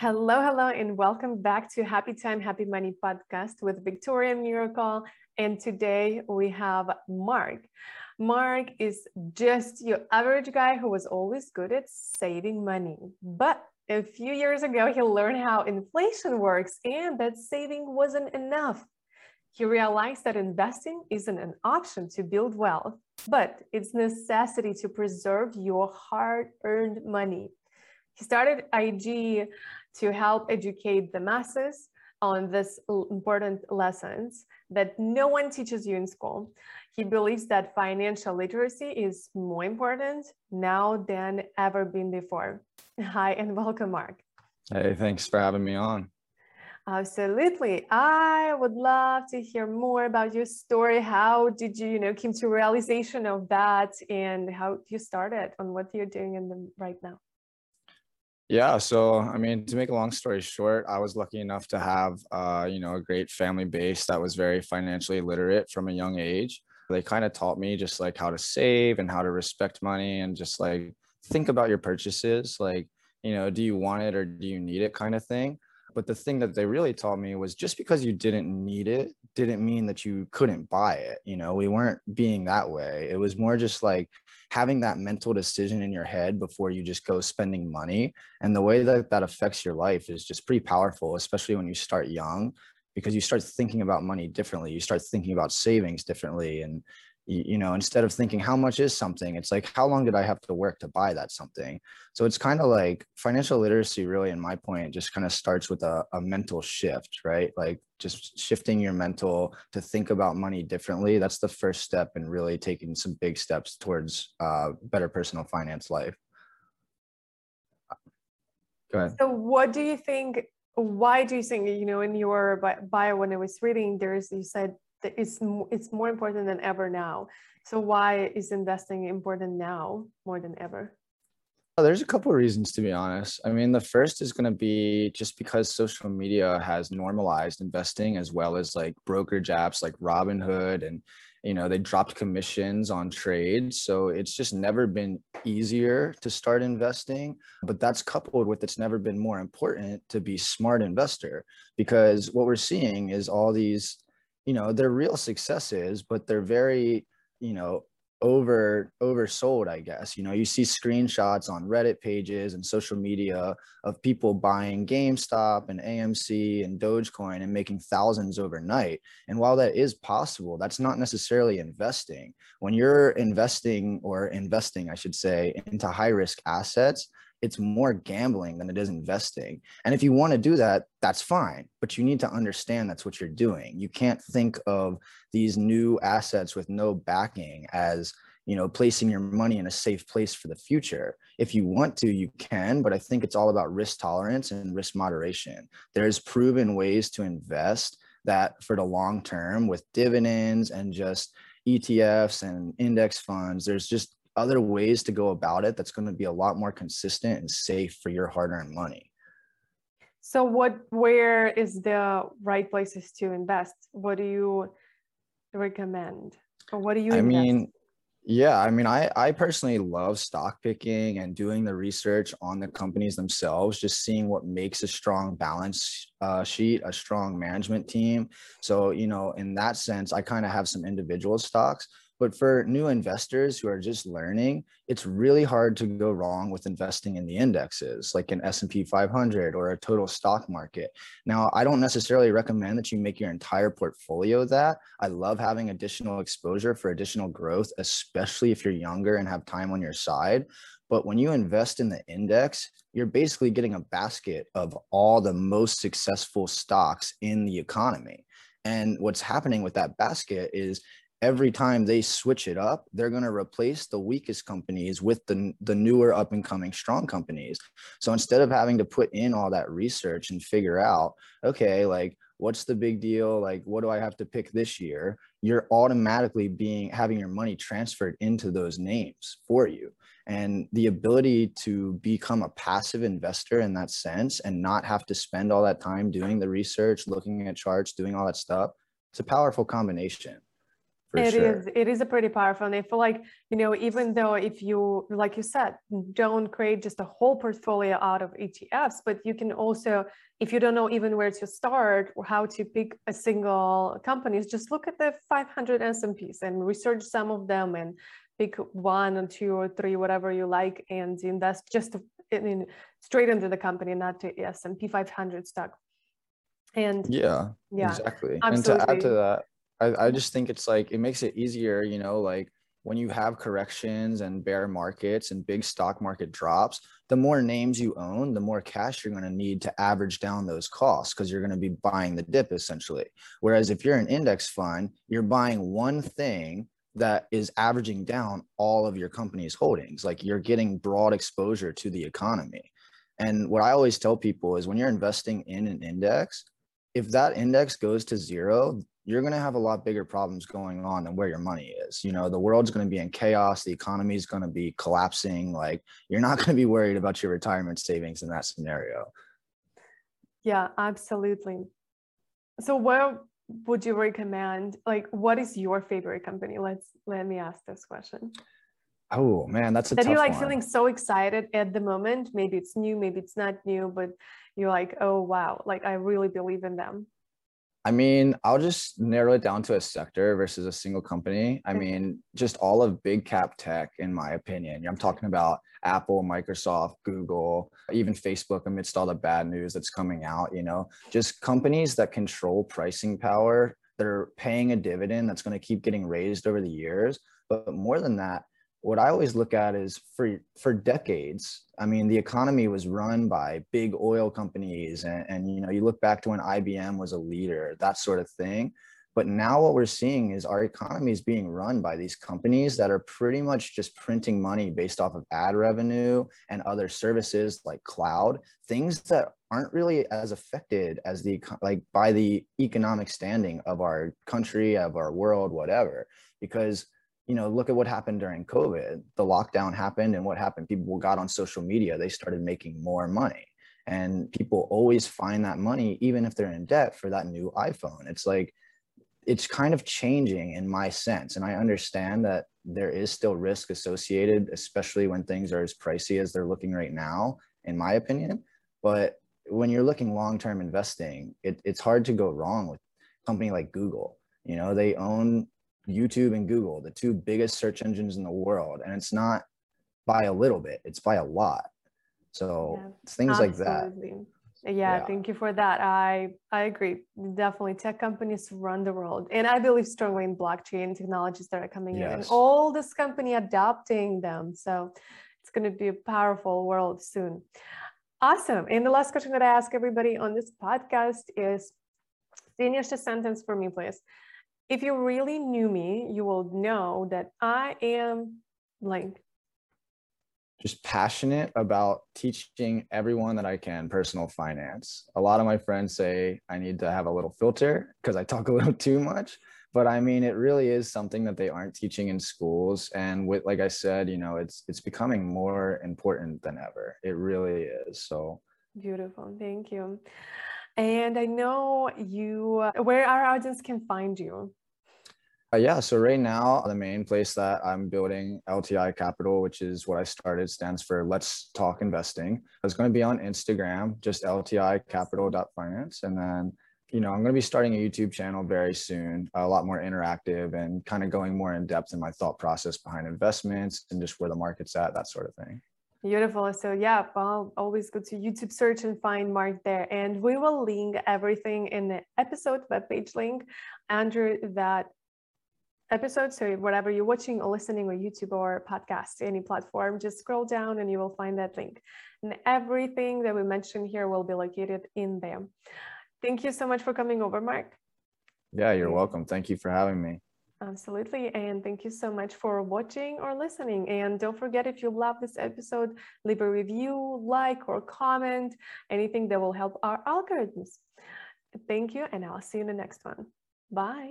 Hello, hello, and welcome back to Happy Time, Happy Money podcast with Victoria Miracle. And today we have Mark. Mark is just your average guy who was always good at saving money. But a few years ago, he learned how inflation works and that saving wasn't enough. He realized that investing isn't an option to build wealth, but it's necessity to preserve your hard-earned money. He started IG to help educate the masses on this important lessons that no one teaches you in school. He believes that financial literacy is more important now than ever been before. Hi and welcome, Mark. Hey, thanks for having me on. Absolutely. I would love to hear more about your story. How did you, you know, came to realization of that and how you started on what you're doing in the right now? Yeah, so I mean, to make a long story short, I was lucky enough to have, uh, you know, a great family base that was very financially literate from a young age. They kind of taught me just like how to save and how to respect money and just like think about your purchases. Like, you know, do you want it or do you need it kind of thing. But the thing that they really taught me was just because you didn't need it didn't mean that you couldn't buy it. You know, we weren't being that way. It was more just like having that mental decision in your head before you just go spending money. And the way that that affects your life is just pretty powerful, especially when you start young, because you start thinking about money differently. You start thinking about savings differently. And you know instead of thinking how much is something? It's like how long did i have to work to buy that something? So it's kind of like financial literacy really in my point just kind of starts with a, a mental shift right? Like just shifting your mental to think about money differently that's the first step in really taking some big steps towards uh, better personal finance life. Go ahead. So what do you think why do you think you know in your bio when i was reading there's you said it's it's more important than ever now. So why is investing important now more than ever? Well, there's a couple of reasons to be honest. I mean, the first is going to be just because social media has normalized investing as well as like brokerage apps like Robinhood and you know they dropped commissions on trades so it's just never been easier to start investing but that's coupled with it's never been more important to be smart investor because what we're seeing is all these you know they're real successes but they're very you know over oversold i guess. You know you see screenshots on reddit pages and social media of people buying gamestop and amc and dogecoin and making thousands overnight. And while that is possible that's not necessarily investing. When you're investing or investing i should say into high risk assets it's more gambling than it is investing. And if you want to do that, that's fine. But you need to understand that's what you're doing. You can't think of these new assets with no backing as you know placing your money in a safe place for the future if you want to you can but i think it's all about risk tolerance and risk moderation there's proven ways to invest that for the long term with dividends and just etfs and index funds there's just other ways to go about it that's going to be a lot more consistent and safe for your hard-earned money. So what where is the right places to invest? What do you recommend? Or what do you i invest? mean yeah i mean i i personally love stock picking and doing the research on the companies themselves just seeing what makes a strong balance uh, sheet a strong management team. So you know in that sense i kind of have some individual stocks but for new investors who are just learning, it's really hard to go wrong with investing in the indexes like an S&P 500 or a total stock market. Now, I don't necessarily recommend that you make your entire portfolio that. I love having additional exposure for additional growth, especially if you're younger and have time on your side. But when you invest in the index, you're basically getting a basket of all the most successful stocks in the economy. And what's happening with that basket is every time they switch it up, they're going to replace the weakest companies with the, the newer up and coming strong companies. So instead of having to put in all that research and figure out, okay, like what's the big deal? Like, what do I have to pick this year? You're automatically being having your money transferred into those names for you. And the ability to become a passive investor in that sense and not have to spend all that time doing the research, looking at charts, doing all that stuff, it's a powerful combination. It sure. is. It is a pretty powerful. And I feel like, you know, even though if you, like you said, don't create just a whole portfolio out of ETFs, but you can also, if you don't know even where to start or how to pick a single companies, just look at the 500 S&Ps and research some of them and pick one or two or three, whatever you like, and invest just in, straight into the company, not to S&P 500 stock. And Yeah, yeah, exactly. And to add to that, I, I just think it's like it makes it easier, you know, like when you have corrections and bear markets and big stock market drops, the more names you own, the more cash you're going to need to average down those costs because you're going to be buying the dip essentially. Whereas if you're an index fund, you're buying one thing that is averaging down all of your company's holdings. Like you're getting broad exposure to the economy. And what I always tell people is when you're investing in an index, if that index goes to zero, you're going to have a lot bigger problems going on than where your money is. You know, the world's going to be in chaos, the economy is going to be collapsing. Like, you're not going to be worried about your retirement savings in that scenario. Yeah, absolutely. So what would you recommend? Like, what is your favorite company? Let's let me ask this question. Oh man, that's a that you're like one. feeling so excited at the moment. Maybe it's new, maybe it's not new, but you're like, oh wow, like I really believe in them. I mean, I'll just narrow it down to a sector versus a single company. I mean, just all of big cap tech, in my opinion. I'm talking about Apple, Microsoft, Google, even Facebook, amidst all the bad news that's coming out, you know, just companies that control pricing power, that are paying a dividend that's going to keep getting raised over the years. But more than that, what I always look at is for for decades. I mean, the economy was run by big oil companies, and, and you know, you look back to when IBM was a leader, that sort of thing. But now what we're seeing is our economy is being run by these companies that are pretty much just printing money based off of ad revenue and other services like cloud, things that aren't really as affected as the like by the economic standing of our country, of our world, whatever. Because you know, look at what happened during COVID. The lockdown happened, and what happened? People got on social media, they started making more money. And people always find that money, even if they're in debt, for that new iPhone. It's like, it's kind of changing in my sense. And I understand that there is still risk associated, especially when things are as pricey as they're looking right now, in my opinion. But when you're looking long term investing, it, it's hard to go wrong with a company like Google. You know, they own YouTube and Google, the two biggest search engines in the world. And it's not by a little bit, it's by a lot. So Yeah, it's things like that. Yeah, Yeah. thank you for that. I I agree. Definitely, tech companies run the world, and I believe strongly in blockchain technologies that are coming in, and all this company adopting them. So it's going to be a powerful world soon. Awesome. And the last question that I ask everybody on this podcast is, finish the sentence for me, please. If you really knew me, you will know that I am like just passionate about teaching everyone that I can personal finance. A lot of my friends say I need to have a little filter because I talk a little too much. But I mean, it really is something that they aren't teaching in schools. And with, like I said, you know, it's it's becoming more important than ever. It really is. So Beautiful. Thank you. And I know you, where our audience can find you. Uh, yeah, so right now, the main place that I'm building LTI Capital, which is what I started, stands for Let's Talk Investing. It's going to be on Instagram, just LTI Capital.finance. And then, you know, I'm going to be starting a YouTube channel very soon, a lot more interactive and kind of going more in depth in my thought process behind investments and just where the market's at, that sort of thing. Beautiful. So yeah, well, always go to YouTube search and find Mark there. And we will link everything in the episode webpage link under that episode. So whatever you're watching or listening or YouTube or podcast, any platform, just scroll down and you will find that link. And everything that we mentioned here will be located in there. Thank you so much for coming over, Mark. Yeah, you're welcome. Thank you for having me. Absolutely. And thank you so much for watching or listening. And don't forget if you love this episode, leave a review, like, or comment, anything that will help our algorithms. Thank you. And I'll see you in the next one. Bye.